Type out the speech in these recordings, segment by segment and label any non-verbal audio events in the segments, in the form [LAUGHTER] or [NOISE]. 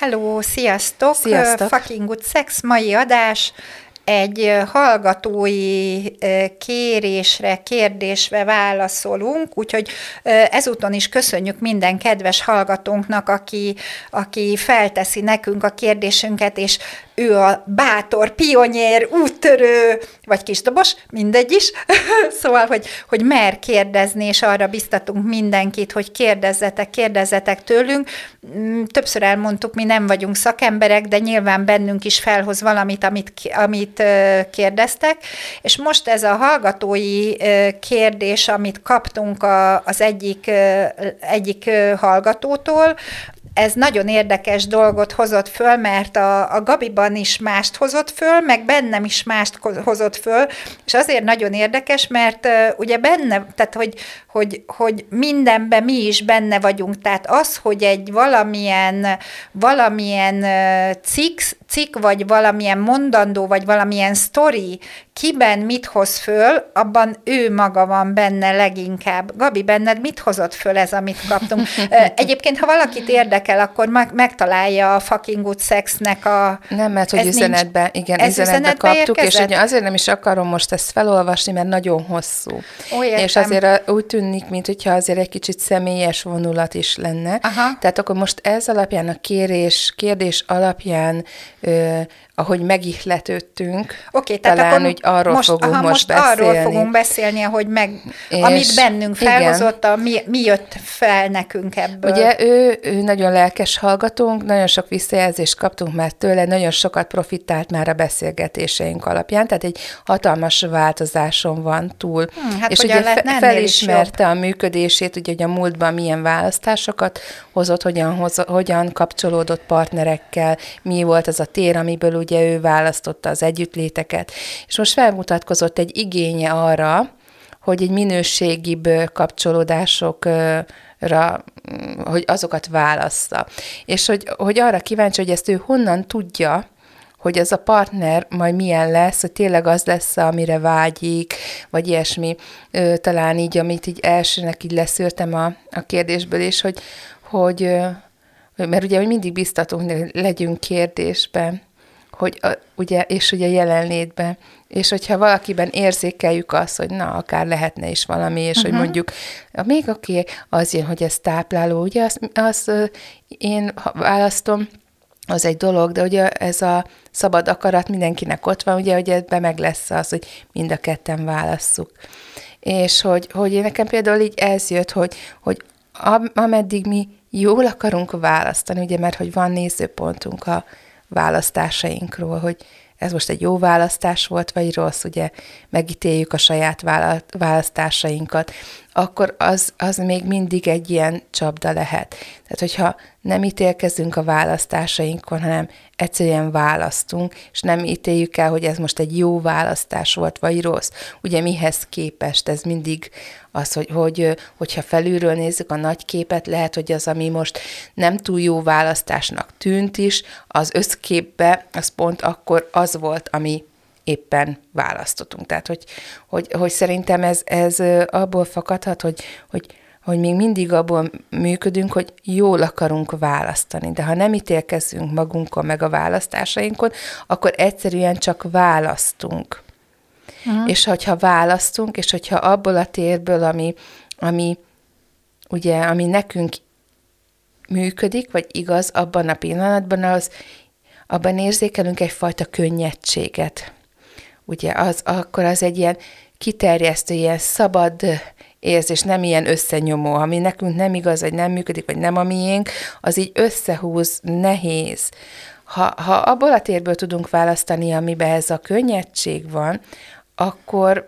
Hello, sziasztok! Sziasztok. Fucking Good Sex, mai adás egy hallgatói kérésre, kérdésre válaszolunk, úgyhogy ezúton is köszönjük minden kedves hallgatónknak, aki, aki felteszi nekünk a kérdésünket, és ő a bátor, pionyér, úttörő, vagy kisdobos, mindegy is. [LAUGHS] szóval, hogy, hogy mer kérdezni, és arra biztatunk mindenkit, hogy kérdezzetek, kérdezzetek tőlünk. Mm, többször elmondtuk, mi nem vagyunk szakemberek, de nyilván bennünk is felhoz valamit, amit, amit kérdeztek. És most ez a hallgatói kérdés, amit kaptunk az egyik, egyik hallgatótól, ez nagyon érdekes dolgot hozott föl, mert a, a Gabiban is mást hozott föl, meg bennem is mást hozott föl, és azért nagyon érdekes, mert ugye benne, tehát hogy, hogy, hogy mindenben mi is benne vagyunk, tehát az, hogy egy valamilyen, valamilyen cikk, cikk, vagy valamilyen mondandó, vagy valamilyen sztori kiben mit hoz föl, abban ő maga van benne leginkább. Gabi, benned mit hozott föl ez, amit kaptunk? [LAUGHS] Egyébként, ha valakit érdekel, akkor meg, megtalálja a fucking good sexnek a... Nem, mert hogy üzenetben, nincs, igen, ez üzenetbe, kaptuk, érkezett? és hogy azért nem is akarom most ezt felolvasni, mert nagyon hosszú. Ó, és azért úgy tűnik, mint hogyha azért egy kicsit személyes vonulat is lenne. Aha. Tehát akkor most ez alapján, a kérés, kérdés alapján ö, ahogy megihletődtünk. Oké, tehát talán akkor úgy arról most, fogunk aha, most, most beszélni. arról fogunk beszélni, ahogy meg, És amit bennünk felhozott, a, mi, mi jött fel nekünk ebből. Ugye ő, ő nagyon lelkes hallgatónk, nagyon sok visszajelzést kaptunk már tőle, nagyon sokat profitált már a beszélgetéseink alapján, tehát egy hatalmas változáson van túl. Hmm, hát és ugye fe, felismerte a működését, ugye, hogy a múltban milyen választásokat hozott, hogyan, hoz, hogyan kapcsolódott partnerekkel, mi volt az a tér, amiből ugye ő választotta az együttléteket. És most felmutatkozott egy igénye arra, hogy egy minőségibb kapcsolódásokra hogy azokat válassza. És hogy, hogy arra kíváncsi, hogy ezt ő honnan tudja, hogy ez a partner majd milyen lesz, hogy tényleg az lesz, amire vágyik, vagy ilyesmi. Talán így, amit így elsőnek így leszűrtem a, a kérdésből, és hogy, hogy, mert ugye hogy mindig biztatunk, hogy legyünk kérdésben, hogy a, ugye, és ugye jelenlétben, és hogyha valakiben érzékeljük azt, hogy na, akár lehetne is valami, és uh-huh. hogy mondjuk, még aki az jön, hogy ez tápláló, ugye azt, azt én választom, az egy dolog, de ugye ez a szabad akarat mindenkinek ott van, ugye, hogy ebben meg lesz az, hogy mind a ketten válasszuk. És hogy, hogy nekem például így ez jött, hogy, hogy ameddig mi jól akarunk választani, ugye, mert hogy van nézőpontunk a választásainkról, hogy ez most egy jó választás volt, vagy rossz, ugye megítéljük a saját választásainkat, akkor az, az még mindig egy ilyen csapda lehet. Tehát, hogyha nem ítélkezünk a választásainkon, hanem egyszerűen választunk, és nem ítéljük el, hogy ez most egy jó választás volt, vagy rossz. Ugye mihez képest ez mindig az, hogy, hogy hogyha felülről nézzük a nagy képet, lehet, hogy az, ami most nem túl jó választásnak tűnt is, az összképbe, az pont akkor az volt, ami éppen választottunk. Tehát, hogy, hogy, hogy szerintem ez, ez abból fakadhat, hogy, hogy, hogy még mindig abból működünk, hogy jól akarunk választani. De ha nem ítélkezzünk magunkon, meg a választásainkon, akkor egyszerűen csak választunk. Uh-huh. És hogyha választunk, és hogyha abból a térből, ami, ami ugye, ami nekünk működik, vagy igaz abban a pillanatban, az abban érzékelünk egyfajta könnyedséget. Ugye, az, akkor az egy ilyen kiterjesztő, ilyen szabad érzés, nem ilyen összenyomó, ami nekünk nem igaz, vagy nem működik, vagy nem a miénk, az így összehúz, nehéz. Ha, ha abból a térből tudunk választani, amiben ez a könnyedség van, akkor,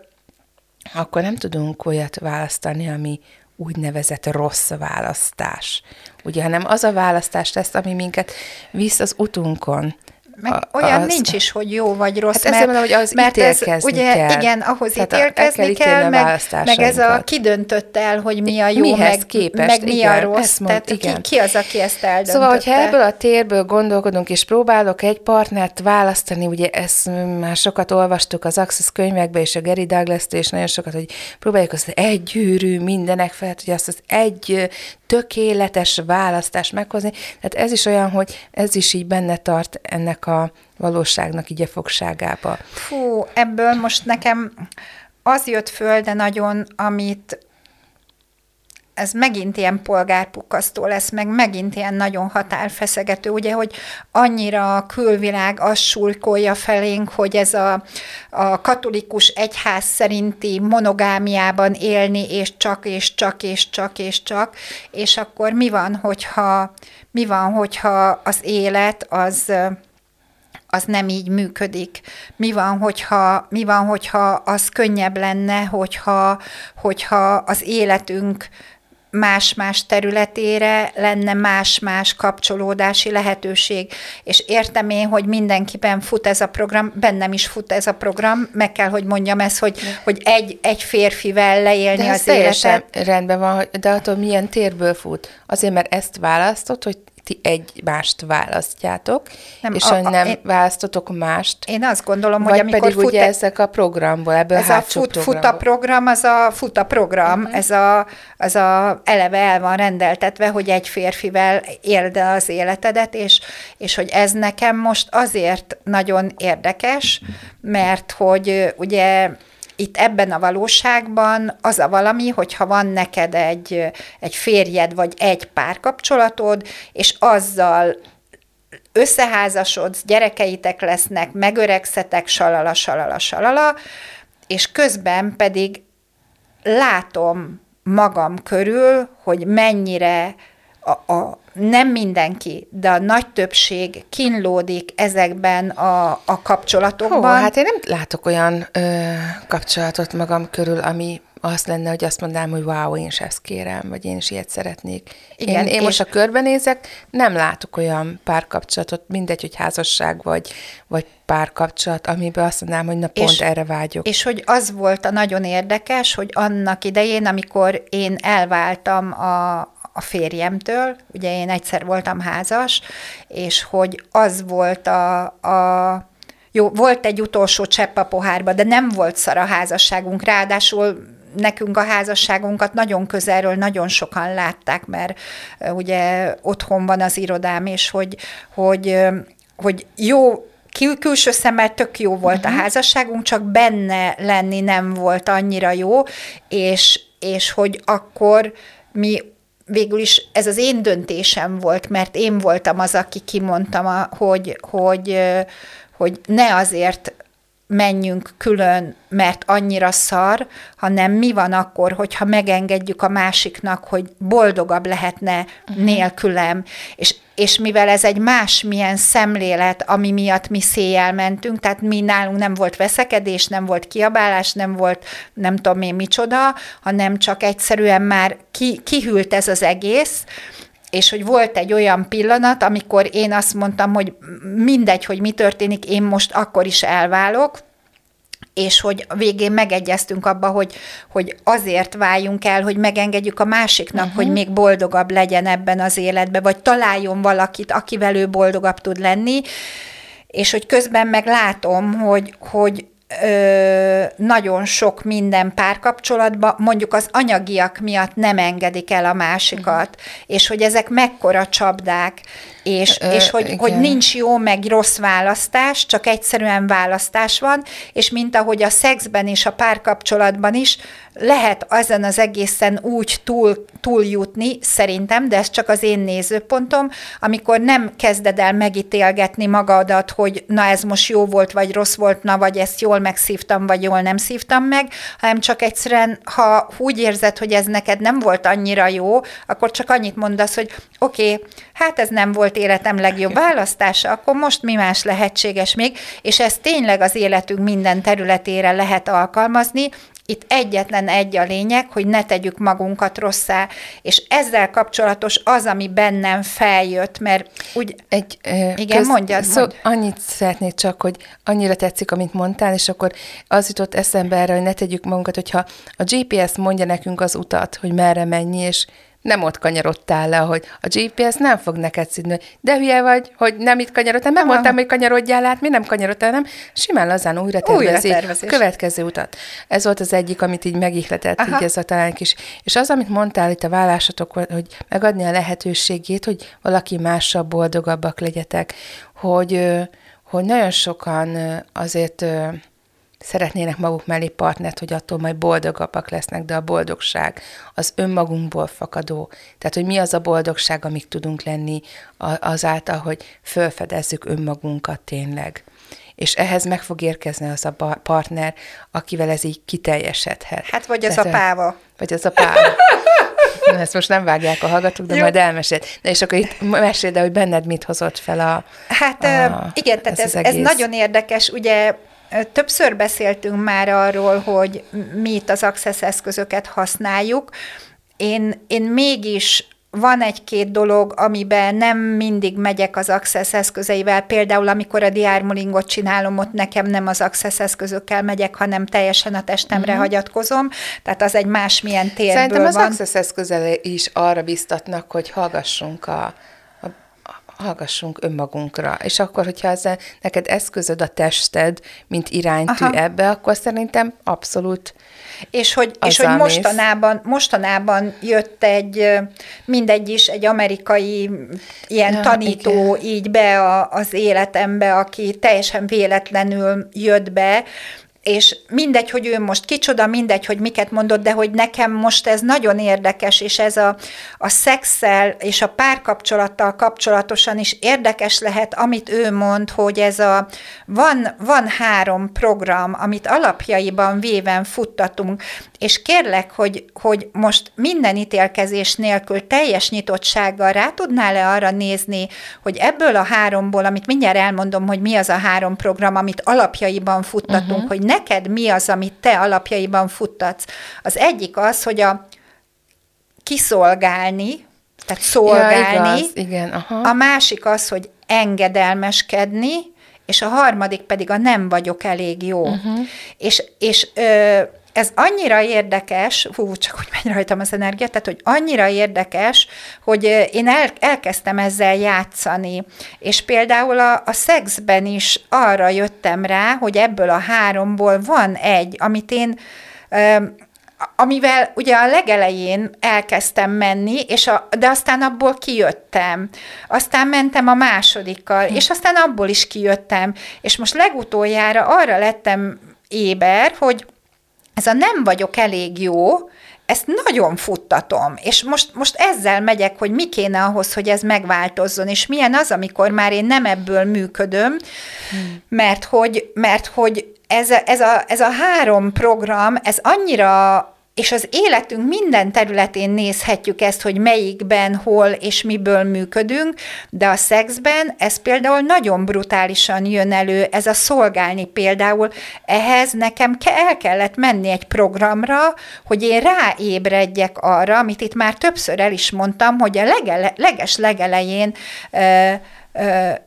akkor nem tudunk olyat választani, ami úgynevezett rossz választás. Ugye, hanem az a választás lesz, ami minket visz az utunkon, Meg A- olyan az- nincs is, hogy jó vagy rossz, Hát ezért mondom, hogy az mert ez, ugye, kell. igen, ahhoz Tehát a- kell ítélkezni ítélni kell, a meg, meg ez a választásainkat. ki döntött el, hogy mi a jó, Mihez meg, képest, meg mi igen, a rossz, mond- tehát igen. ki, ki az, aki ezt eldöntötte. Szóval, hogyha ebből a térből gondolkodunk, és próbálok egy partnert választani, ugye ezt már sokat olvastuk az Access könyvekbe, és a Gary douglas és nagyon sokat, hogy próbáljuk azt egy gyűrű mindenek felett, hogy azt az egy tökéletes választást meghozni. Tehát ez is olyan, hogy ez is így benne tart ennek a valóságnak így a fogságába. Fú, ebből most nekem az jött föl, de nagyon, amit ez megint ilyen polgárpukasztó lesz, meg megint ilyen nagyon határfeszegető, ugye, hogy annyira a külvilág azt sulkolja felénk, hogy ez a, a katolikus egyház szerinti monogámiában élni, és csak, és csak, és csak, és csak, és akkor mi van, hogyha, mi van, hogyha az élet az az nem így működik. Mi van, hogyha, mi van, hogyha az könnyebb lenne, hogyha, hogyha az életünk más-más területére lenne más-más kapcsolódási lehetőség. És értem én, hogy mindenkiben fut ez a program, bennem is fut ez a program, meg kell, hogy mondjam ezt, hogy, hogy egy, egy férfivel leélni De az életet. rendben van, de attól milyen térből fut? Azért, mert ezt választott, hogy ti egymást választjátok, Nem, és a- hogy a- nem én- választotok mást, Én azt gondolom, hogy amikor pedig fut ugye ezek a programból, ebből ez a hátsó fut, fut a programból. program, az a fut a program, uh-huh. ez a, az a eleve el van rendeltetve, hogy egy férfivel éld el az életedet, és, és hogy ez nekem most azért nagyon érdekes, mert hogy ugye itt ebben a valóságban az a valami, hogyha van neked egy, egy férjed, vagy egy párkapcsolatod, és azzal összeházasodsz, gyerekeitek lesznek, megöregszetek, salala, salala, salala, és közben pedig látom magam körül, hogy mennyire a, a, nem mindenki, de a nagy többség kínlódik ezekben a, a kapcsolatokban. Hó, hát én nem látok olyan ö, kapcsolatot magam körül, ami azt lenne, hogy azt mondanám, hogy wow, én is ezt kérem, vagy én is ilyet szeretnék. Igen, én, én most, ha körbenézek, nem látok olyan párkapcsolatot, mindegy, hogy házasság vagy, vagy párkapcsolat, amiben azt mondanám, hogy na pont És- erre vágyok. És hogy az volt a nagyon érdekes, hogy annak idején, amikor én elváltam a, a férjemtől, ugye én egyszer voltam házas, és hogy az volt a, a jó, volt egy utolsó csepp a pohárba, de nem volt szar a házasságunk, ráadásul nekünk a házasságunkat nagyon közelről nagyon sokan látták, mert ugye otthon van az irodám, és hogy, hogy, hogy jó kül- külső szemmel tök jó volt uh-huh. a házasságunk, csak benne lenni nem volt annyira jó, és, és hogy akkor mi végül is ez az én döntésem volt, mert én voltam az, aki kimondtam, a, hogy, hogy, hogy ne azért menjünk külön, mert annyira szar, hanem mi van akkor, hogyha megengedjük a másiknak, hogy boldogabb lehetne uh-huh. nélkülem, és, és mivel ez egy másmilyen szemlélet, ami miatt mi széjjel mentünk, tehát mi nálunk nem volt veszekedés, nem volt kiabálás, nem volt nem tudom én micsoda, hanem csak egyszerűen már ki, kihűlt ez az egész, és hogy volt egy olyan pillanat, amikor én azt mondtam, hogy mindegy, hogy mi történik, én most akkor is elválok, és hogy a végén megegyeztünk abba, hogy, hogy azért váljunk el, hogy megengedjük a másiknak, uh-huh. hogy még boldogabb legyen ebben az életben, vagy találjon valakit, akivel ő boldogabb tud lenni, és hogy közben meg látom, hogy, hogy ö, nagyon sok minden párkapcsolatban, mondjuk az anyagiak miatt nem engedik el a másikat, uh-huh. és hogy ezek mekkora csapdák, és, Ö, és hogy, igen. hogy nincs jó meg rossz választás, csak egyszerűen választás van, és mint ahogy a szexben és a párkapcsolatban is, lehet ezen az egészen úgy túl, túljutni, szerintem, de ez csak az én nézőpontom, amikor nem kezded el megítélgetni magadat, hogy na ez most jó volt, vagy rossz volt, na vagy ezt jól megszívtam, vagy jól nem szívtam meg, hanem csak egyszerűen, ha úgy érzed, hogy ez neked nem volt annyira jó, akkor csak annyit mondasz, hogy oké, okay, hát ez nem volt életem legjobb választása, akkor most mi más lehetséges még, és ezt tényleg az életünk minden területére lehet alkalmazni, itt egyetlen egy a lényeg, hogy ne tegyük magunkat rosszá, és ezzel kapcsolatos az, ami bennem feljött, mert úgy... Egy, igen, köz, mondjad, szó, mondj. Annyit szeretnék csak, hogy annyira tetszik, amit mondtál, és akkor az jutott eszembe erre, hogy ne tegyük magunkat, hogyha a GPS mondja nekünk az utat, hogy merre menni, és nem ott kanyarodtál le, hogy a GPS nem fog neked szidni, de hülye vagy, hogy nem itt kanyarodtál, nem mondtam, hogy kanyarodjál át, mi nem kanyarodtál, nem, simán lazán újra tervezi. Újra következő utat. Ez volt az egyik, amit így megihletett, Aha. így ez a talán kis. És az, amit mondtál itt a vállásatok, hogy megadni a lehetőségét, hogy valaki mással boldogabbak legyetek, hogy, hogy nagyon sokan azért szeretnének maguk mellé partnert, hogy attól majd boldogabbak lesznek, de a boldogság az önmagunkból fakadó. Tehát, hogy mi az a boldogság, amik tudunk lenni azáltal, hogy felfedezzük önmagunkat tényleg. És ehhez meg fog érkezni az a partner, akivel ez így kiteljesedhet. Hát vagy az Tehát, a páva. Vagy az a páva. Ezt most nem vágják a hallgatók, de Jó. majd elmesél. Na és akkor itt meséld, hogy benned mit hozott fel a Hát a, igen, tehát ez, ez, ez nagyon érdekes. Ugye Többször beszéltünk már arról, hogy mi itt az Access eszközöket használjuk. Én, én mégis van egy-két dolog, amiben nem mindig megyek az Access eszközeivel, például amikor a diármolingot csinálom, ott nekem nem az Access eszközökkel megyek, hanem teljesen a testemre uh-huh. hagyatkozom, tehát az egy másmilyen térből Szerintem az van. Access eszközel is arra biztatnak, hogy hallgassunk a hallgassunk önmagunkra. És akkor, hogyha ez neked eszközöd a tested, mint iránytű Aha. ebbe, akkor szerintem abszolút és hogy, és hogy mostanában, mostanában jött egy, mindegy is, egy amerikai ilyen ja, tanító igen. így be a, az életembe, aki teljesen véletlenül jött be, és mindegy, hogy ő most kicsoda, mindegy, hogy miket mondott, de hogy nekem most ez nagyon érdekes, és ez a, a szexel és a párkapcsolattal kapcsolatosan is érdekes lehet, amit ő mond, hogy ez a, van, van három program, amit alapjaiban véven futtatunk, és kérlek, hogy, hogy most minden ítélkezés nélkül teljes nyitottsággal rá tudnál-e arra nézni, hogy ebből a háromból, amit mindjárt elmondom, hogy mi az a három program, amit alapjaiban futtatunk, uh-huh. hogy neked mi az, amit te alapjaiban futtatsz. Az egyik az, hogy a kiszolgálni, tehát szolgálni. Ja, igaz, igen, aha. A másik az, hogy engedelmeskedni, és a harmadik pedig a nem vagyok elég jó. Uh-huh. És, és ö, ez annyira érdekes, hú, csak hogy megy rajtam az energia, tehát, hogy annyira érdekes, hogy én el, elkezdtem ezzel játszani, és például a, a szexben is arra jöttem rá, hogy ebből a háromból van egy, amit én amivel ugye a legelején elkezdtem menni, és a, de aztán abból kijöttem. Aztán mentem a másodikkal, és aztán abból is kijöttem. És most legutoljára arra lettem éber, hogy ez a nem vagyok elég jó, ezt nagyon futtatom, és most, most ezzel megyek, hogy mi kéne ahhoz, hogy ez megváltozzon, és milyen az, amikor már én nem ebből működöm, hmm. mert hogy, mert hogy ez ez, a, ez a három program, ez annyira és az életünk minden területén nézhetjük ezt, hogy melyikben, hol és miből működünk, de a szexben ez például nagyon brutálisan jön elő, ez a szolgálni például. Ehhez nekem el kellett menni egy programra, hogy én ráébredjek arra, amit itt már többször el is mondtam, hogy a legele, leges legelején ö,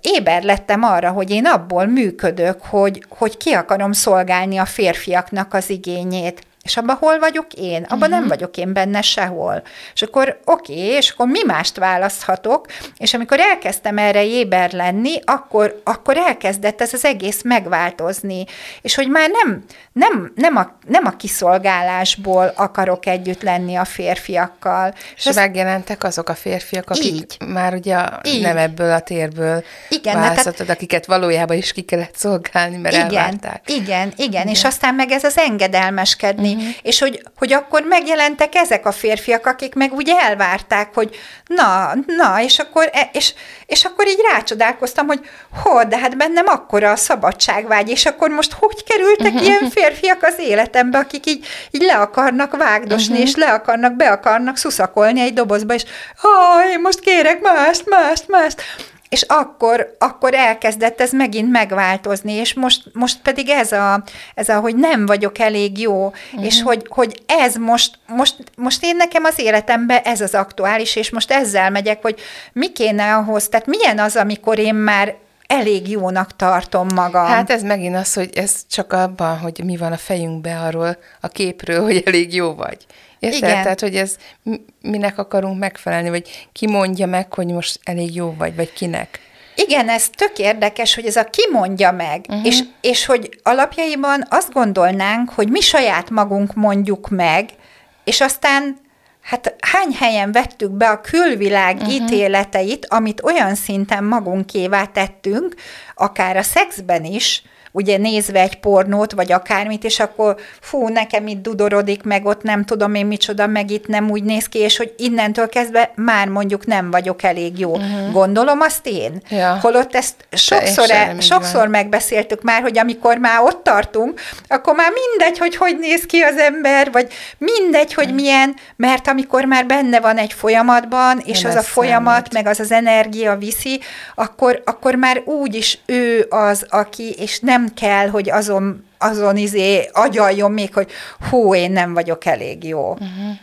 éber lettem arra, hogy én abból működök, hogy, hogy ki akarom szolgálni a férfiaknak az igényét. És abban hol vagyok én? Abban uh-huh. nem mhm. vagyok én benne sehol. És akkor oké, okay, és akkor mi mást választhatok? És amikor elkezdtem erre éber lenni, akkor, akkor elkezdett ez az egész megváltozni. És hogy már nem, nem, nem, a, nem a kiszolgálásból akarok együtt lenni a férfiakkal. És, és megjelentek azok a férfiak, akik így, már ugye így. nem ebből a térből igen, választhatod, tehát, akiket valójában is ki kellett szolgálni, mert igen, elvárták. Igen, igen, igen, és aztán meg ez az engedelmeskedni, uh-huh. és hogy, hogy akkor megjelentek ezek a férfiak, akik meg úgy elvárták, hogy na, na, és akkor, e, és, és akkor így rácsodálkoztam, hogy hogy, de hát bennem akkora a szabadságvágy, és akkor most hogy kerültek uh-huh. ilyen férfiak az életembe, akik így, így le akarnak vágdosni, uh-huh. és le akarnak, be akarnak szuszakolni egy dobozba, és ha, én most kérek mást, mást, mást. És akkor, akkor elkezdett ez megint megváltozni, és most, most pedig ez a, ez a, hogy nem vagyok elég jó, uh-huh. és hogy, hogy ez most, most, most én nekem az életemben ez az aktuális, és most ezzel megyek, hogy mi kéne ahhoz, tehát milyen az, amikor én már elég jónak tartom magam. Hát ez megint az, hogy ez csak abban, hogy mi van a fejünkbe arról a képről, hogy elég jó vagy. Érted? Igen. Tehát, hogy ez minek akarunk megfelelni, vagy ki mondja meg, hogy most elég jó vagy, vagy kinek? Igen, ez tök érdekes, hogy ez a ki mondja meg, uh-huh. és, és hogy alapjaiban azt gondolnánk, hogy mi saját magunk mondjuk meg, és aztán hát hány helyen vettük be a külvilág uh-huh. ítéleteit, amit olyan szinten magunkévá tettünk, akár a szexben is, ugye nézve egy pornót, vagy akármit, és akkor fú, nekem itt dudorodik, meg ott nem tudom én micsoda, meg itt nem úgy néz ki, és hogy innentől kezdve már mondjuk nem vagyok elég jó. Uh-huh. Gondolom azt én? Ja. Holott ezt sokszor, e, sokszor megbeszéltük már, hogy amikor már ott tartunk, akkor már mindegy, hogy hogy néz ki az ember, vagy mindegy, hogy uh-huh. milyen, mert amikor már benne van egy folyamatban, és nem az a folyamat, számít. meg az az energia viszi, akkor, akkor már úgy is ő az, aki, és nem kell, hogy azon, azon izé agyaljon még, hogy hú, én nem vagyok elég jó. Uh-huh.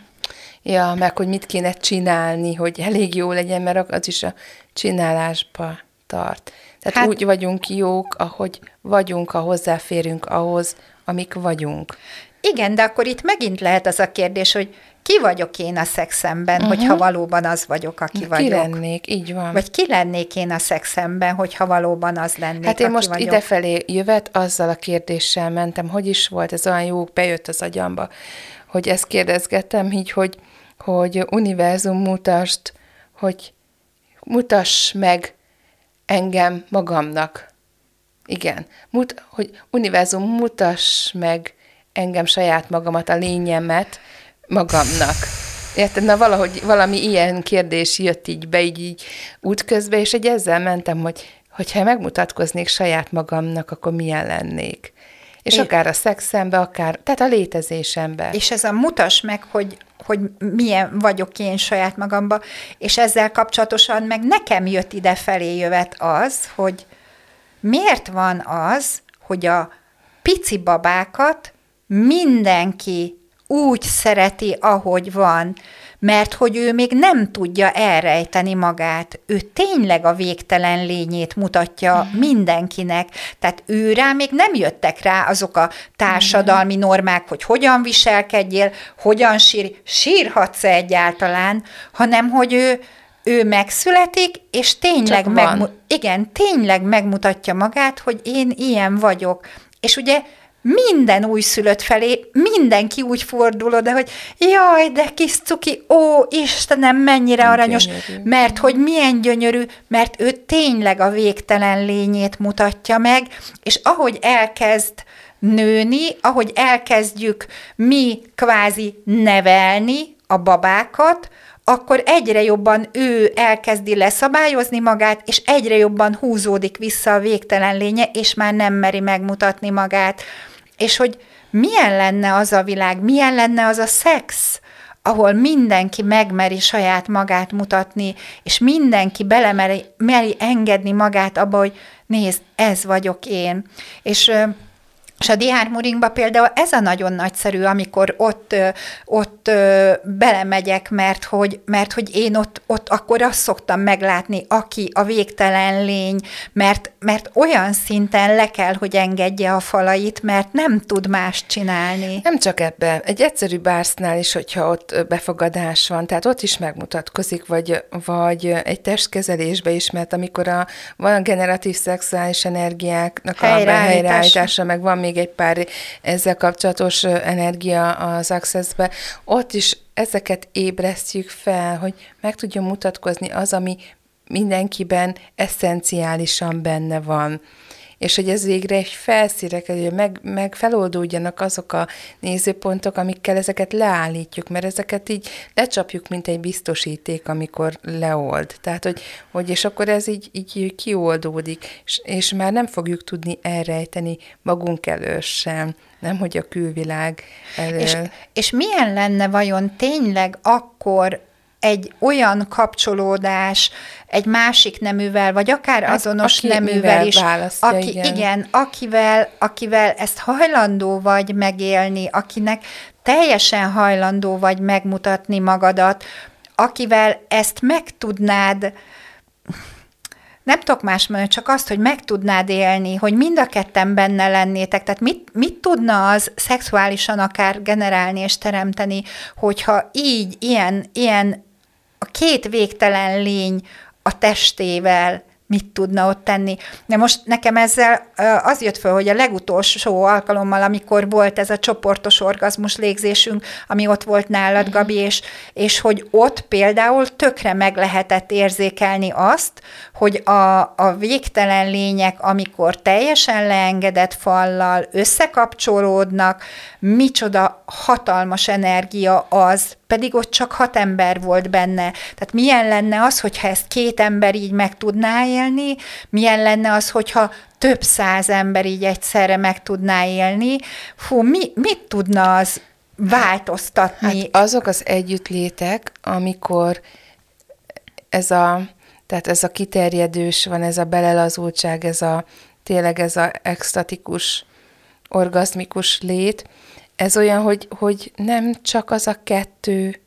Ja, meg hogy mit kéne csinálni, hogy elég jó legyen, mert az is a csinálásba tart. Tehát hát, úgy vagyunk jók, ahogy vagyunk, ha hozzáférünk ahhoz, amik vagyunk. Igen, de akkor itt megint lehet az a kérdés, hogy ki vagyok én a szexemben, uh-huh. hogyha valóban az vagyok, aki ki vagyok. Ki lennék, így van. Vagy ki lennék én a szexemben, hogyha valóban az lennék, Hát én most vagyok. idefelé jövet, azzal a kérdéssel mentem, hogy is volt, ez olyan jó, bejött az agyamba, hogy ezt kérdezgettem így, hogy, hogy univerzum mutast, hogy mutass meg engem magamnak. Igen, Mut, hogy univerzum mutass meg engem saját magamat, a lényemet, magamnak. Érted? Na valahogy valami ilyen kérdés jött így be, így, így útközben, és egy ezzel mentem, hogy hogyha megmutatkoznék saját magamnak, akkor milyen lennék. És Én... akár a szexembe, akár, tehát a létezésembe. És ez a mutas meg, hogy, hogy milyen vagyok én saját magamba, és ezzel kapcsolatosan meg nekem jött ide felé jövet az, hogy miért van az, hogy a pici babákat mindenki úgy szereti, ahogy van, mert hogy ő még nem tudja elrejteni magát. Ő tényleg a végtelen lényét mutatja mm. mindenkinek. Tehát ő rá még nem jöttek rá azok a társadalmi normák, hogy hogyan viselkedjél, hogyan sír, sírhatsz egyáltalán, hanem hogy ő, ő megszületik, és tényleg, megmu- igen, tényleg megmutatja magát, hogy én ilyen vagyok. És ugye minden újszülött felé mindenki úgy fordul oda, hogy jaj, de kis cuki, ó, Istenem, mennyire aranyos, gyönyörű. mert hogy milyen gyönyörű, mert ő tényleg a végtelen lényét mutatja meg, és ahogy elkezd nőni, ahogy elkezdjük mi kvázi nevelni a babákat, akkor egyre jobban ő elkezdi leszabályozni magát, és egyre jobban húzódik vissza a végtelen lénye, és már nem meri megmutatni magát és hogy milyen lenne az a világ, milyen lenne az a szex, ahol mindenki megmeri saját magát mutatni, és mindenki belemeri meri engedni magát abba, hogy nézd, ez vagyok én. És és a diármuringba például ez a nagyon nagyszerű, amikor ott, ott belemegyek, mert hogy, mert hogy én ott, ott akkor azt szoktam meglátni, aki a végtelen lény, mert, mert olyan szinten le kell, hogy engedje a falait, mert nem tud más csinálni. Nem csak ebben. Egy egyszerű bársznál is, hogyha ott befogadás van, tehát ott is megmutatkozik, vagy, vagy egy testkezelésbe is, mert amikor a, van a generatív szexuális energiáknak a helyreállítása, meg van még egy pár ezzel kapcsolatos energia az Accessbe, ott is ezeket ébresztjük fel, hogy meg tudjon mutatkozni az, ami mindenkiben eszenciálisan benne van és hogy ez végre egy felszíre hogy meg, meg feloldódjanak azok a nézőpontok, amikkel ezeket leállítjuk, mert ezeket így lecsapjuk, mint egy biztosíték, amikor leold. Tehát, hogy, hogy és akkor ez így, így kioldódik, és, és már nem fogjuk tudni elrejteni magunk elől sem, nem hogy a külvilág elől. És, és milyen lenne vajon tényleg akkor egy olyan kapcsolódás egy másik neművel, vagy akár Hát, azonos aki neművel is, aki, igen. igen, akivel, akivel ezt hajlandó vagy megélni, akinek teljesen hajlandó vagy megmutatni magadat, akivel ezt meg tudnád, nem tudok más mondani, csak azt, hogy meg tudnád élni, hogy mind a ketten benne lennétek. Tehát mit, mit tudna az szexuálisan akár generálni és teremteni, hogyha így, ilyen, ilyen a két végtelen lény a testével mit tudna ott tenni. De most nekem ezzel az jött föl, hogy a legutolsó alkalommal, amikor volt ez a csoportos orgazmus légzésünk, ami ott volt nálad, Gabi, és, és hogy ott például tökre meg lehetett érzékelni azt, hogy a, a végtelen lények, amikor teljesen leengedett fallal összekapcsolódnak, micsoda hatalmas energia az, pedig ott csak hat ember volt benne. Tehát milyen lenne az, hogyha ezt két ember így meg tudná élni, milyen lenne az, hogyha több száz ember így egyszerre meg tudná élni. Fú, mi, mit tudna az változtatni? Hát azok az együttlétek, amikor ez a, tehát ez a kiterjedős van, ez a belelazultság, ez a tényleg ez a extatikus, orgazmikus lét, ez olyan, hogy, hogy nem csak az a kettő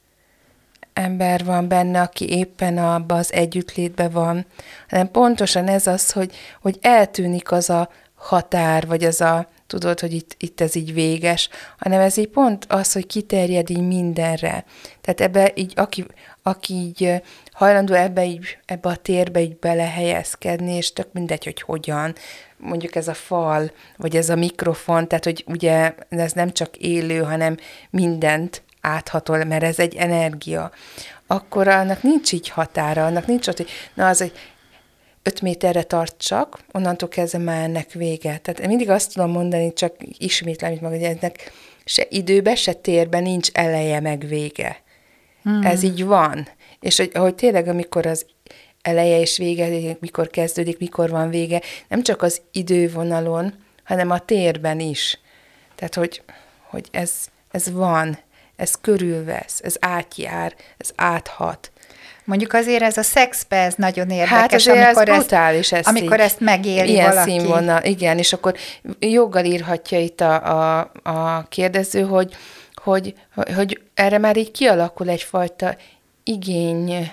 ember van benne, aki éppen abba az együttlétbe van, hanem pontosan ez az, hogy, hogy eltűnik az a határ, vagy az a, tudod, hogy itt, itt ez így véges, hanem ez így pont az, hogy kiterjed így mindenre. Tehát ebbe így, aki, aki így hajlandó ebbe, így, ebbe a térbe így belehelyezkedni, és tök mindegy, hogy hogyan, mondjuk ez a fal, vagy ez a mikrofon, tehát hogy ugye ez nem csak élő, hanem mindent áthatol, mert ez egy energia, akkor annak nincs így határa, annak nincs ott, hogy na az egy 5 méterre tart csak, onnantól kezdve már ennek vége. Tehát én mindig azt tudom mondani, csak ismétlem itt maga, hogy ennek se időbe, se térben nincs eleje meg vége. Hmm. Ez így van. És hogy, hogy tényleg, amikor az eleje és vége, mikor kezdődik, mikor van vége, nem csak az idővonalon, hanem a térben is. Tehát, hogy, hogy ez, ez van, ez körülvesz, ez átjár, ez áthat. Mondjuk azért ez a szexpe, ez nagyon érdekes, Hát azért amikor, ez brutális, ezt amikor így, ezt megéli ilyen valaki. színvonal, igen, és akkor joggal írhatja itt a, a, a kérdező, hogy, hogy, hogy erre már így kialakul egyfajta igény,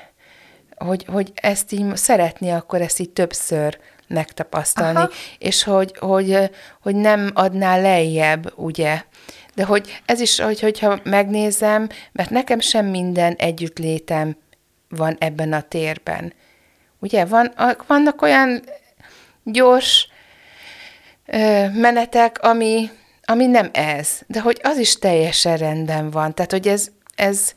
hogy, hogy ezt így szeretni, akkor ezt így többször megtapasztalni, Aha. és hogy, hogy, hogy nem adná lejjebb, ugye, de hogy ez is, hogy, hogyha megnézem, mert nekem sem minden együttlétem van ebben a térben. Ugye, van, vannak olyan gyors ö, menetek, ami, ami nem ez, de hogy az is teljesen rendben van. Tehát, hogy ez, ez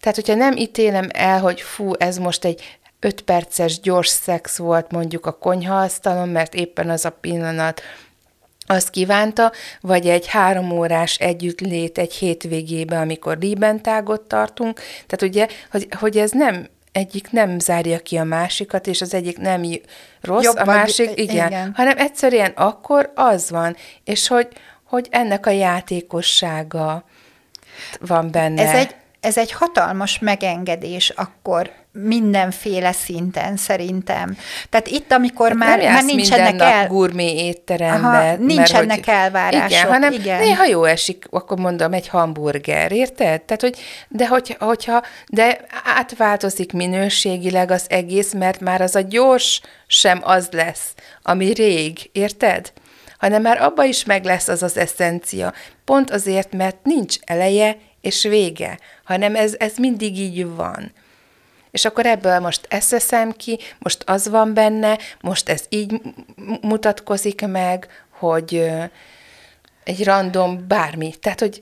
tehát, hogyha nem ítélem el, hogy fú, ez most egy öt perces gyors szex volt mondjuk a konyhaasztalon, mert éppen az a pillanat azt kívánta, vagy egy három órás együttlét egy hétvégébe, amikor líbentágot tartunk. Tehát ugye, hogy, hogy ez nem egyik nem zárja ki a másikat, és az egyik nem rossz, Jobb a vagy- másik igen, igen. hanem egyszerűen akkor az van, és hogy, hogy ennek a játékossága van benne. Ez egy, ez egy hatalmas megengedés akkor mindenféle szinten szerintem. Tehát itt, amikor már, Hát nem már nincsenek el... gurmé étterembe. Aha, mert nincsenek elvárások, Igen, hanem igen. néha jó esik, akkor mondom, egy hamburger, érted? Tehát, hogy, de hogy, hogyha, de átváltozik minőségileg az egész, mert már az a gyors sem az lesz, ami rég, érted? Hanem már abba is meg lesz az az eszencia. Pont azért, mert nincs eleje és vége, hanem ez, ez mindig így van. És akkor ebből most ezt veszem ki, most az van benne, most ez így mutatkozik meg, hogy egy random bármi. Tehát, hogy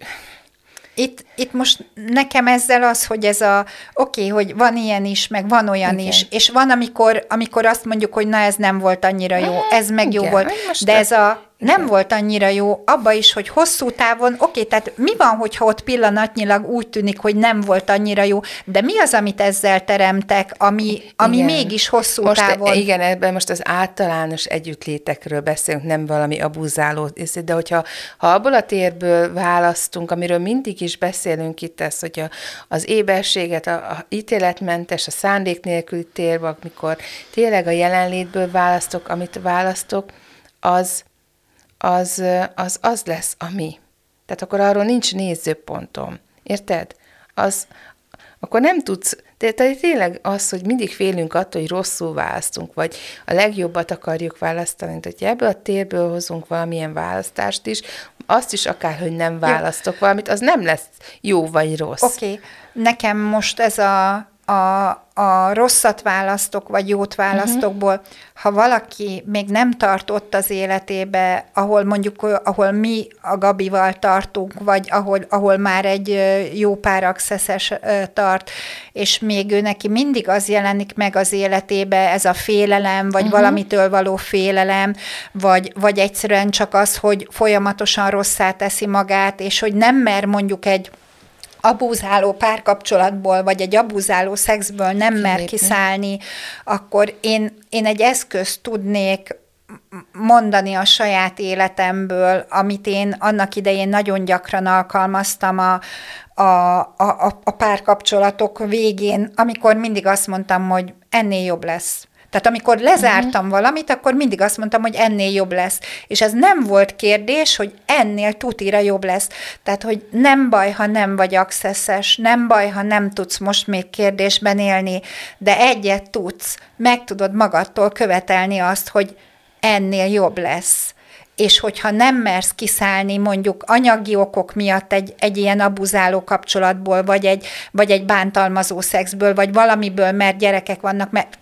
Itt, itt most nekem ezzel az, hogy ez a, oké, okay, hogy van ilyen is, meg van olyan Igen. is, és van, amikor, amikor azt mondjuk, hogy na ez nem volt annyira jó, Hát, ez meg jó igen, volt, hogy most de ez a nem volt annyira jó, abba is, hogy hosszú távon, oké, tehát mi van, hogyha ott pillanatnyilag úgy tűnik, hogy nem volt annyira jó, de mi az, amit ezzel teremtek, ami, ami Igen. mégis hosszú most, távon? Igen, ebben most az általános együttlétekről beszélünk, nem valami abuzáló, de hogyha ha abból a térből választunk, amiről mindig is beszélünk itt, ez, hogy a, az éberséget, a, a ítéletmentes, a szándék nélküli tér, amikor tényleg a jelenlétből választok, amit választok, az, az, az, az lesz a mi. Tehát akkor arról nincs nézőpontom. Érted? Az, akkor nem tudsz, de, de tényleg az, hogy mindig félünk attól, hogy rosszul választunk, vagy a legjobbat akarjuk választani, hogy ebből a térből hozunk valamilyen választást is, azt is akár, hogy nem választok valamit, az nem lesz jó vagy rossz. Oké, okay. nekem most ez a, a, a rosszat választok, vagy jót választokból, uh-huh. ha valaki még nem tartott az életébe, ahol mondjuk, ahol mi a Gabival tartunk, vagy ahol, ahol már egy jó pár accesses tart, és még ő neki mindig az jelenik meg az életébe, ez a félelem, vagy uh-huh. valamitől való félelem, vagy, vagy egyszerűen csak az, hogy folyamatosan rosszá teszi magát, és hogy nem mer mondjuk egy abúzáló párkapcsolatból, vagy egy abúzáló szexből nem Kilépni. mer kiszállni, akkor én, én egy eszközt tudnék mondani a saját életemből, amit én annak idején nagyon gyakran alkalmaztam a, a, a, a párkapcsolatok végén, amikor mindig azt mondtam, hogy ennél jobb lesz. Tehát amikor lezártam uh-huh. valamit, akkor mindig azt mondtam, hogy ennél jobb lesz. És ez nem volt kérdés, hogy ennél tutira jobb lesz. Tehát, hogy nem baj, ha nem vagy accesses, nem baj, ha nem tudsz most még kérdésben élni, de egyet tudsz, meg tudod magadtól követelni azt, hogy ennél jobb lesz és hogyha nem mersz kiszállni mondjuk anyagi okok miatt egy, egy ilyen abuzáló kapcsolatból, vagy egy, vagy egy bántalmazó szexből, vagy valamiből, mert gyerekek vannak, mert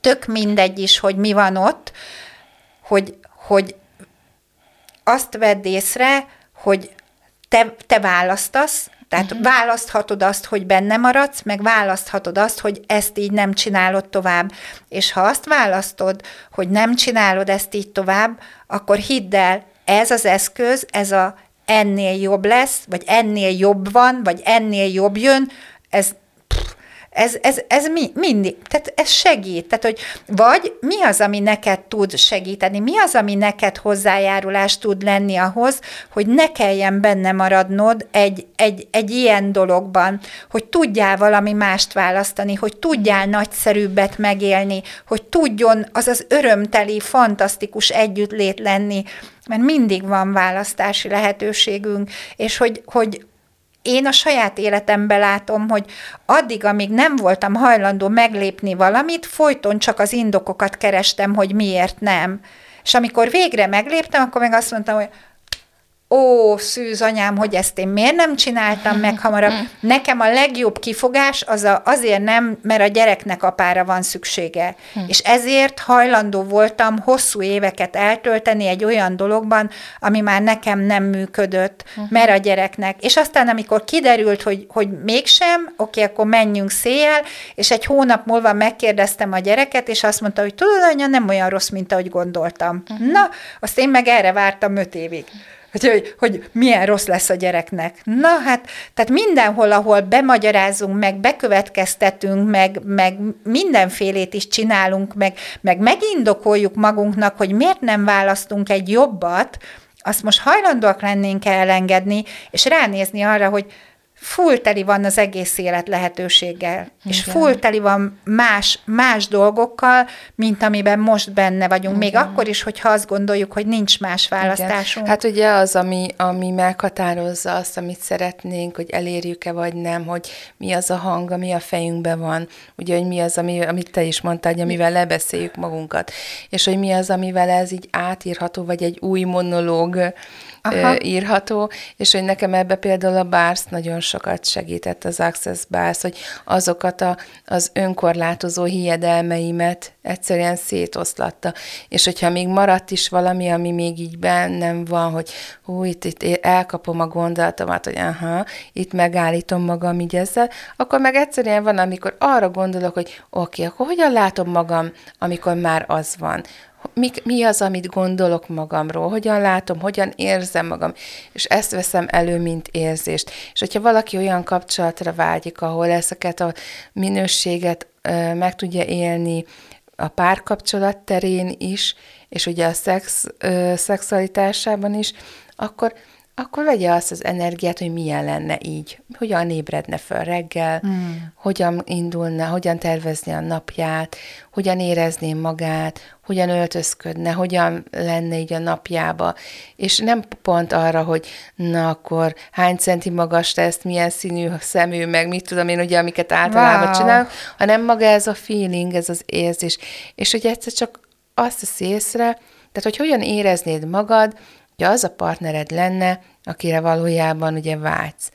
tök mindegy is, hogy mi van ott, hogy, hogy azt vedd észre, hogy te, te választasz, tehát uh-huh. választhatod azt, hogy benne maradsz, meg választhatod azt, hogy ezt így nem csinálod tovább. És ha azt választod, hogy nem csinálod ezt így tovább, akkor hidd el, ez az eszköz, ez a ennél jobb lesz, vagy ennél jobb van, vagy ennél jobb jön, ez ez, ez, ez mi, mindig, tehát ez segít. Tehát, hogy vagy mi az, ami neked tud segíteni, mi az, ami neked hozzájárulás tud lenni ahhoz, hogy ne kelljen benne maradnod egy, egy, egy ilyen dologban, hogy tudjál valami mást választani, hogy tudjál nagyszerűbbet megélni, hogy tudjon az az örömteli, fantasztikus együttlét lenni, mert mindig van választási lehetőségünk, és hogy, hogy én a saját életemben látom, hogy addig, amíg nem voltam hajlandó meglépni valamit, folyton csak az indokokat kerestem, hogy miért nem. És amikor végre megléptem, akkor meg azt mondtam, hogy ó, szűz anyám, hogy ezt én miért nem csináltam meg hamarabb. Nekem a legjobb kifogás az a, azért nem, mert a gyereknek apára van szüksége. Hm. És ezért hajlandó voltam hosszú éveket eltölteni egy olyan dologban, ami már nekem nem működött, hm. mert a gyereknek. És aztán, amikor kiderült, hogy, hogy mégsem, oké, akkor menjünk széjjel, és egy hónap múlva megkérdeztem a gyereket, és azt mondta, hogy tudod, anya, nem olyan rossz, mint ahogy gondoltam. Uh-huh. Na, azt én meg erre vártam öt évig hogy, hogy, hogy milyen rossz lesz a gyereknek. Na hát, tehát mindenhol, ahol bemagyarázunk, meg bekövetkeztetünk, meg, meg mindenfélét is csinálunk, meg, meg megindokoljuk magunknak, hogy miért nem választunk egy jobbat, azt most hajlandóak lennénk elengedni, és ránézni arra, hogy full teli van az egész élet lehetőséggel, Igen. és full teli van más, más dolgokkal, mint amiben most benne vagyunk, Igen. még akkor is, hogyha azt gondoljuk, hogy nincs más választásunk. Igen. Hát ugye az, ami, ami meghatározza azt, amit szeretnénk, hogy elérjük-e vagy nem, hogy mi az a hang, ami a fejünkben van, ugye, hogy mi az, ami, amit te is mondtál, hogy amivel lebeszéljük magunkat, és hogy mi az, amivel ez így átírható, vagy egy új monológ, Aha. írható, és hogy nekem ebbe például a Bársz nagyon sokat segített, az Access Bársz, hogy azokat a, az önkorlátozó hiedelmeimet egyszerűen szétoszlatta. És hogyha még maradt is valami, ami még így bennem van, hogy hú, itt, itt elkapom a gondolatomat, hogy aha, itt megállítom magam így ezzel, akkor meg egyszerűen van, amikor arra gondolok, hogy oké, okay, akkor hogyan látom magam, amikor már az van, mi, mi az, amit gondolok magamról, hogyan látom, hogyan érzem magam, és ezt veszem elő, mint érzést. És hogyha valaki olyan kapcsolatra vágyik, ahol ezeket a minőséget ö, meg tudja élni a párkapcsolat terén is, és ugye a szex, ö, szexualitásában is, akkor akkor vegye azt az energiát, hogy milyen lenne így, hogyan ébredne föl reggel, mm. hogyan indulna, hogyan tervezni a napját, hogyan érezné magát, hogyan öltözködne, hogyan lenne így a napjába, és nem pont arra, hogy na akkor hány centi magas ezt, milyen színű szemű, meg mit tudom én, ugye, amiket általában wow. csinálok, hanem maga ez a feeling, ez az érzés, és hogy egyszer csak azt tesz észre, tehát hogy hogyan éreznéd magad, hogy az a partnered lenne, akire valójában ugye vágysz.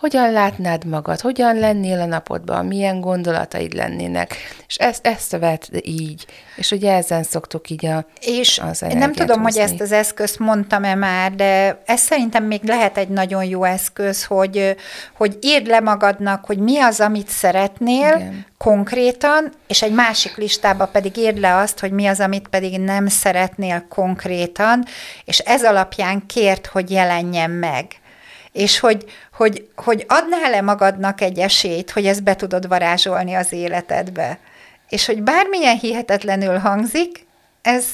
Hogyan látnád magad? Hogyan lennél a napodban? Milyen gondolataid lennének? És ezt, ezt vett így. És ugye ezen szoktuk így a, És az nem tudom, húzni. hogy ezt az eszközt mondtam-e már, de ez szerintem még lehet egy nagyon jó eszköz, hogy, hogy írd le magadnak, hogy mi az, amit szeretnél Igen. konkrétan, és egy másik listába pedig írd le azt, hogy mi az, amit pedig nem szeretnél konkrétan, és ez alapján kért, hogy jelenjen meg és hogy, hogy, hogy adnál-e magadnak egy esélyt, hogy ezt be tudod varázsolni az életedbe. És hogy bármilyen hihetetlenül hangzik, ez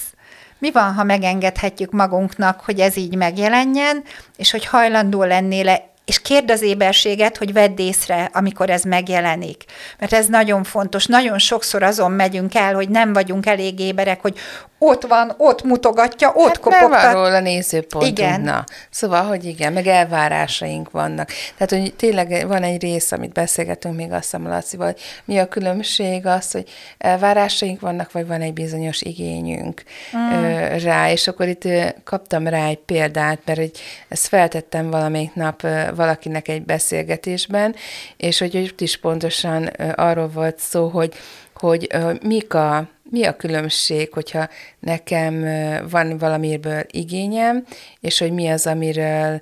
mi van, ha megengedhetjük magunknak, hogy ez így megjelenjen, és hogy hajlandó lennél és kérd az éberséget, hogy vedd észre, amikor ez megjelenik. Mert ez nagyon fontos. Nagyon sokszor azon megyünk el, hogy nem vagyunk elég éberek, hogy ott van, ott mutogatja, ott hát kopogtat. van róla nézőpontunk. Igen. Na. Szóval, hogy igen, meg elvárásaink vannak. Tehát, hogy tényleg van egy rész, amit beszélgetünk még azt hiszem, Lacival, hogy mi a különbség az, hogy elvárásaink vannak, vagy van egy bizonyos igényünk mm. rá, és akkor itt kaptam rá egy példát, mert hogy ezt feltettem valamelyik nap valakinek egy beszélgetésben, és hogy ott is pontosan arról volt szó, hogy, hogy mik a mi a különbség, hogyha nekem van valamiből igényem, és hogy mi az, amiről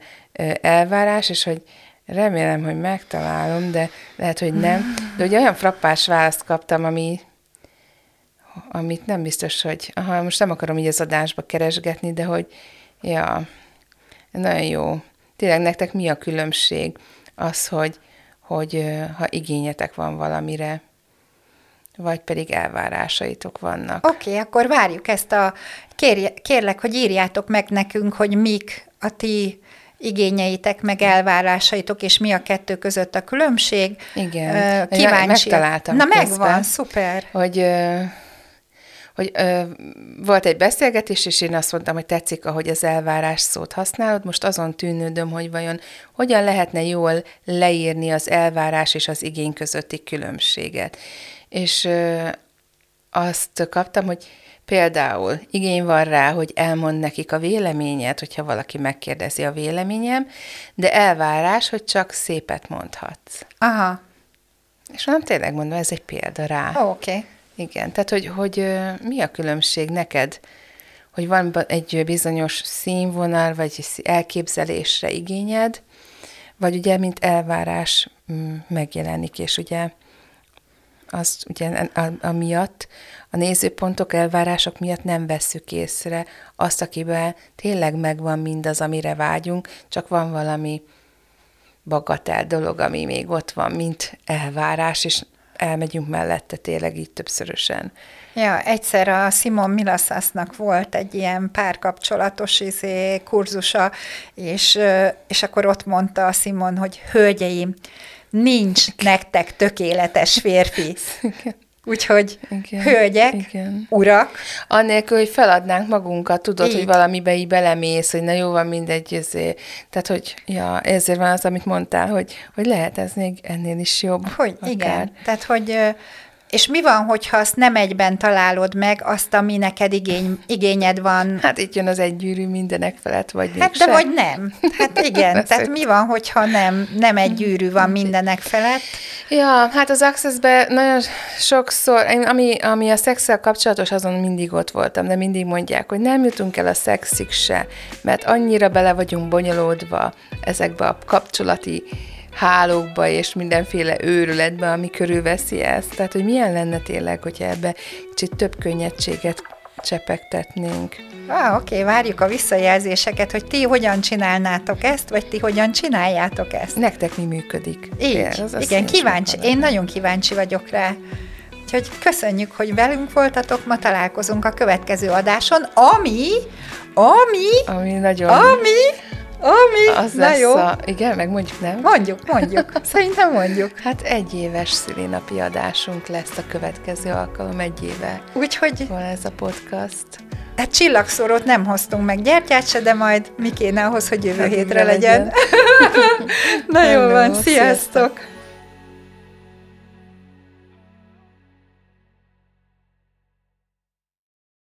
elvárás, és hogy remélem, hogy megtalálom, de lehet, hogy nem. De hogy olyan frappás választ kaptam, ami, amit nem biztos, hogy, aha, most nem akarom így az adásba keresgetni, de hogy, ja, nagyon jó. Tényleg nektek mi a különbség? Az, hogy, hogy ha igényetek van valamire, vagy pedig elvárásaitok vannak. Oké, okay, akkor várjuk ezt a... Kérje, kérlek, hogy írjátok meg nekünk, hogy mik a ti igényeitek, meg elvárásaitok, és mi a kettő között a különbség. Igen. Kíváncsi. Megtaláltam Na közben, megvan, szuper. Hogy, hogy ö, volt egy beszélgetés, és én azt mondtam, hogy tetszik, ahogy az elvárás szót használod. Most azon tűnődöm, hogy vajon hogyan lehetne jól leírni az elvárás és az igény közötti különbséget és azt kaptam, hogy például igény van rá, hogy elmond nekik a véleményet, hogyha valaki megkérdezi a véleményem, de elvárás, hogy csak szépet mondhatsz. Aha. És nem tényleg mondom, ez egy példa rá. Oh, Oké. Okay. Igen, tehát hogy, hogy mi a különbség neked, hogy van egy bizonyos színvonal, vagy elképzelésre igényed, vagy ugye, mint elvárás mm, megjelenik, és ugye azt ugye amiatt, a nézőpontok, elvárások miatt nem vesszük észre azt, akiben tényleg megvan mindaz, amire vágyunk, csak van valami bagatel dolog, ami még ott van, mint elvárás, és elmegyünk mellette tényleg így többszörösen. Ja, egyszer a Simon Milaszasznak volt egy ilyen párkapcsolatos izé, kurzusa, és, és akkor ott mondta a Simon, hogy hölgyeim, nincs nektek tökéletes férfi. Úgyhogy igen, hölgyek, igen. urak. Annélkül, hogy feladnánk magunkat, tudod, így. hogy valamibe így belemész, hogy na jó van mindegy, ezért. Tehát, hogy ja, ezért van az, amit mondtál, hogy, hogy lehet ez még ennél is jobb. Hogy akár. igen, tehát, hogy és mi van, hogyha azt nem egyben találod meg, azt, ami neked igény, igényed van? Hát itt jön az egy gyűrű mindenek felett, vagy Hát de vagy nem. Hát igen, [LAUGHS] tehát mi van, hogyha nem, nem egy gyűrű van mindenek felett? Ja, hát az access nagyon sokszor, ami, ami a szexel kapcsolatos, azon mindig ott voltam, de mindig mondják, hogy nem jutunk el a szexig se, mert annyira bele vagyunk bonyolódva ezekbe a kapcsolati hálókba és mindenféle őrületbe, ami körülveszi ezt. Tehát, hogy milyen lenne tényleg, hogyha ebbe kicsit több könnyedséget csepegtetnénk. Ah, oké, okay, várjuk a visszajelzéseket, hogy ti hogyan csinálnátok ezt, vagy ti hogyan csináljátok ezt. Nektek mi működik? Így, az igen, kíváncsi, én nagyon kíváncsi vagyok rá. Úgyhogy köszönjük, hogy velünk voltatok, ma találkozunk a következő adáson, ami, ami, ami nagyon... Ami, ami, az na lesz jó. A, igen, meg mondjuk nem? Mondjuk, mondjuk. Szerintem mondjuk. [LAUGHS] Hát egy éves szülinapi adásunk lesz a következő alkalom, egy éve. Úgyhogy... Van ez a podcast. Tehát csillagszórót nem hoztunk meg, gyertyát se, de majd mi kéne ahhoz, hogy jövő Addigra hétre legyen. legyen. [LAUGHS] Na [LAUGHS] jó van, sziasztok. sziasztok!